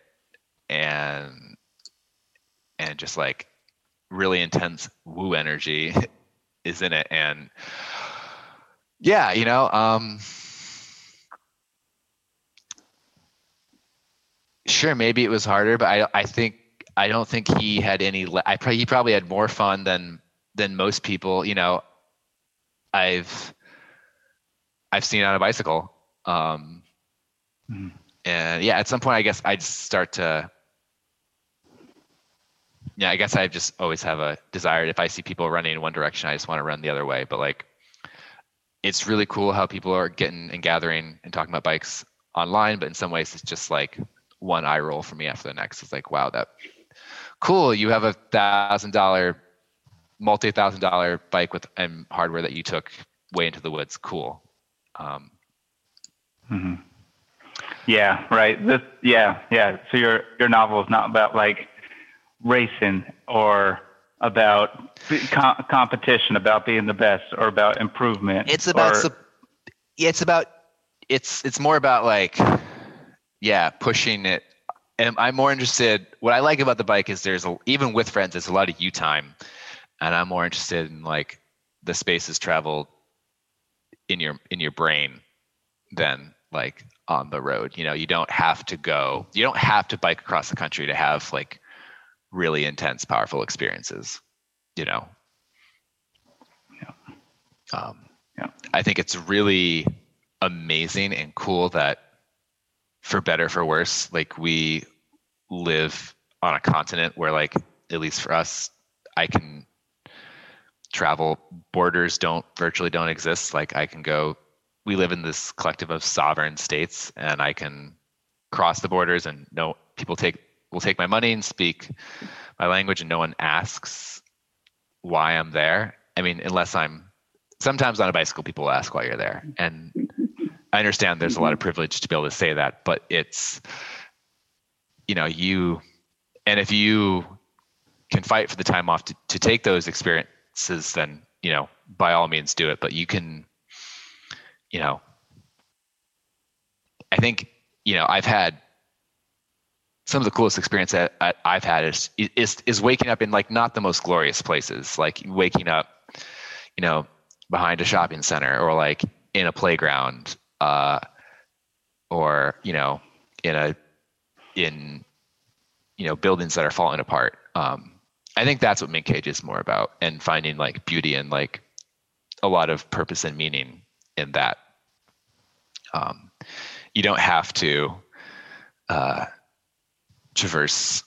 and and just like really intense woo energy (laughs) is in it and yeah you know um sure maybe it was harder but i i think i don't think he had any i probably he probably had more fun than than most people you know i've i've seen on a bicycle um Mhm. and yeah at some point i guess i just start to yeah i guess i just always have a desire if i see people running in one direction i just want to run the other way but like it's really cool how people are getting and gathering and talking about bikes online but in some ways it's just like one eye roll for me after the next it's like wow that cool you have a thousand dollar multi thousand dollar bike with and hardware that you took way into the woods cool um, hmm Yeah, right. This, yeah, yeah. So your your novel is not about like racing or about com- competition, about being the best, or about improvement. it's about or- sup- it's about it's it's more about like yeah pushing it and i'm more interested what i like about the bike is there's a, even with friends there's a lot of you time and I'm more interested in like the spaces traveled in your in your brain than like on the road. You know, you don't have to go. You don't have to bike across the country to have like really intense, powerful experiences. You know. Yeah. Um, Yeah. I think it's really amazing and cool that, for better for worse, like we live on a continent where, like, at least for us, I can travel. Borders don't virtually don't exist. Like I can go. We live in this collective of sovereign states, and I can cross the borders, and no people take will take my money and speak my language, and no one asks why I'm there. I mean, unless I'm sometimes on a bicycle, people ask why you're there, and I understand there's a lot of mm-hmm. privilege to be able to say that, but it's you know you and if you can fight for the time off to, to take those experiences then you know by all means do it. But you can you know i think you know i've had some of the coolest experience that i've had is, is is waking up in like not the most glorious places like waking up you know behind a shopping center or like in a playground uh or you know in a in you know buildings that are falling apart. Um i think that's what Mink Cage is more about and finding like beauty and like a lot of purpose and meaning in that. Um you don't have to uh traverse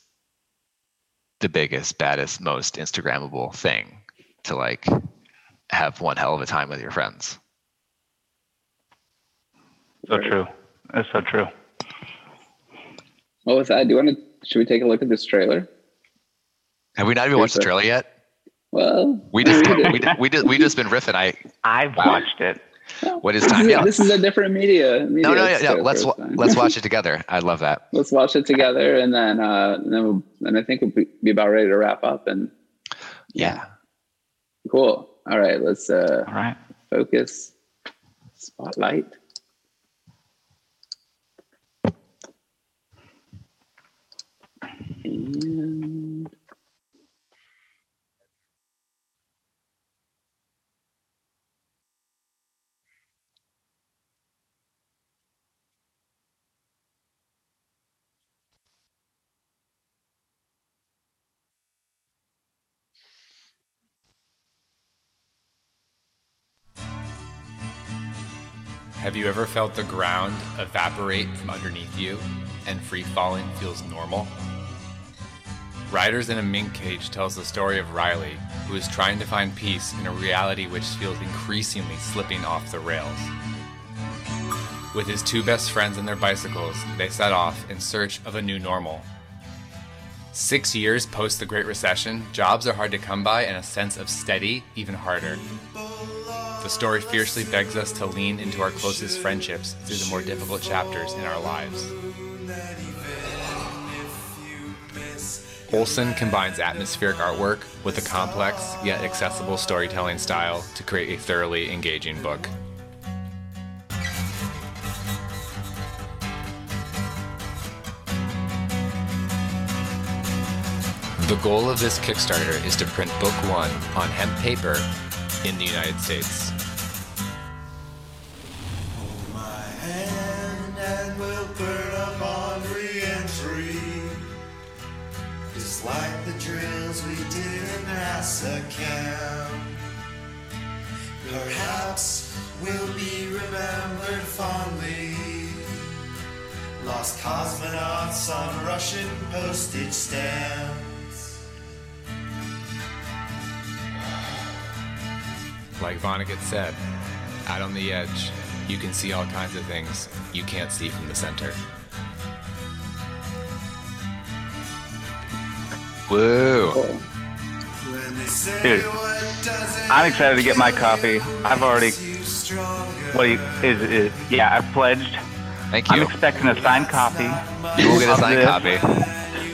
the biggest baddest most instagrammable thing to like have one hell of a time with your friends So true. That's so true. Well, with that, do you want to? Should we take a look at this trailer? have we not even watched the trailer yet Well, we just did. we, did- we just we just been riffing i I've Wow. watched it. what is This time yeah this is a different media. media no no yeah, yeah. let's first wa- let's watch it together i love that (laughs) let's watch it together, and then uh, and then we'll, and I think we'll be, be about ready to wrap up. And yeah cool. All right, let's uh, All right. focus. Spotlight. And Have you ever felt the ground evaporate from underneath you and free falling feels normal? Riders in a Mink Cage tells the story of Riley, who is trying to find peace in a reality which feels increasingly slipping off the rails. With his two best friends and their bicycles, they set off in search of a new normal. Six years post the Great Recession, jobs are hard to come by and a sense of steady even harder. The story fiercely begs us to lean into our closest friendships through the more difficult chapters in our lives. Olson combines atmospheric artwork with a complex yet accessible storytelling style to create a thoroughly engaging book. The goal of this Kickstarter is to print book one on hemp paper in the United States. Lost cosmonauts on Russian postage stamps. Like Vonnegut said, out on the edge, you can see all kinds of things you can't see from the center. woo cool. When they say Dude, I'm excited to get my copy. I've already. make. What do you, is is? Yeah, I've pledged. Thank you. I'm expecting a signed copy. you will get a signed this. copy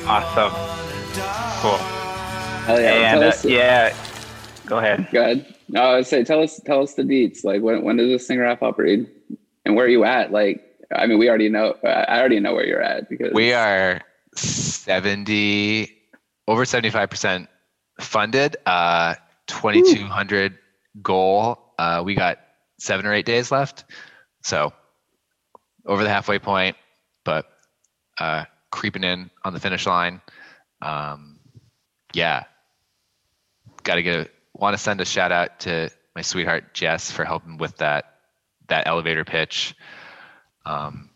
Awesome. Cool. Hell yeah! And uh, us, yeah, go ahead. Go ahead. No, I would say tell us tell us the deets. Like when when does this thing wrap up, Reed? And where are you at? Like I mean, we already know. I already know where you're at because we are 70 over 75% funded uh 2200 goal. Uh, we got seven or eight days left. So over the halfway point, but uh, creeping in on the finish line. Um, yeah. Got to get, want to send a shout out to my sweetheart Jess for helping with that that elevator pitch. Um,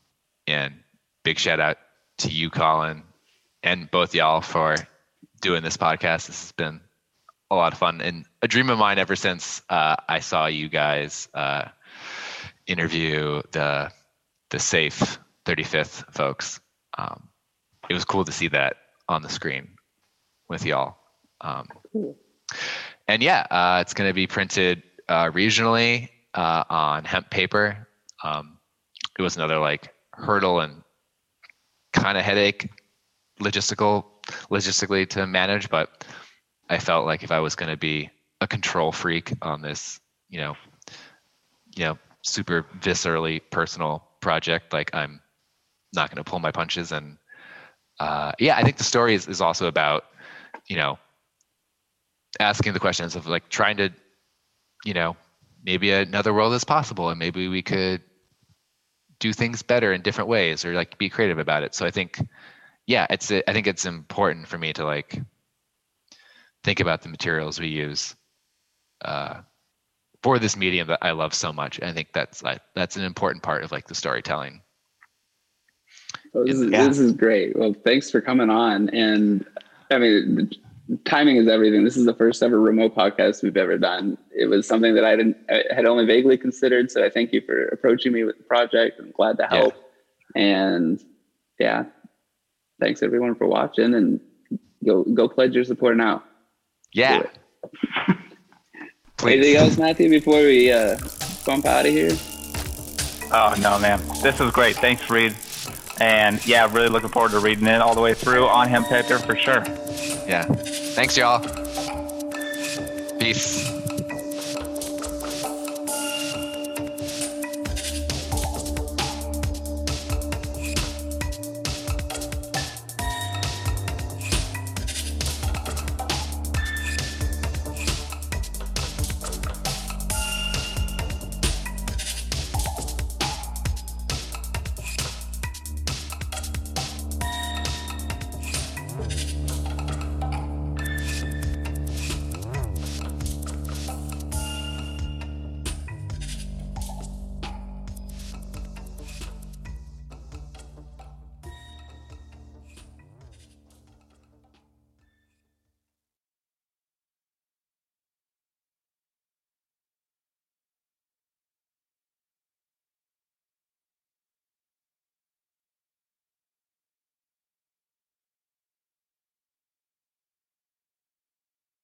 and big shout out to you, Colin, and both y'all for doing this podcast. This has been a lot of fun and a dream of mine ever since uh, I saw you guys uh, interview the the safe 35th folks. Um, it was cool to see that on the screen with y'all. Um, and yeah, uh, it's going to be printed uh, regionally uh, on hemp paper. Um, it was another like hurdle and kind of headache logistical logistically to manage, but I felt like if I was going to be a control freak on this, you know, you know, super viscerally personal project, like I'm not going to pull my punches. And uh, yeah, I think the story is, is also about, you know, asking the questions of like trying to, you know, maybe another world is possible and maybe we could do things better in different ways or like be creative about it. So I think, yeah, it's, I think it's important for me to like think about the materials we use uh, for this medium that I love so much. And I think that's like, that's an important part of like the storytelling. Well, this, is, Yeah. this is great. Well, thanks for coming on. And I mean, timing is everything. This is the first ever remote podcast we've ever done. It was something that I didn't I had only vaguely considered. So I thank you for approaching me with the project. I'm glad to help. And yeah, thanks everyone for watching and go go pledge your support now. Yeah. (laughs) Do it. Please. Anything else, Matthew, before we uh, bump out of here? Oh no, man, this is great. Thanks, Reed. And yeah, really looking forward to reading it all the way through on hemp paper for sure. Yeah. Thanks, y'all. Peace.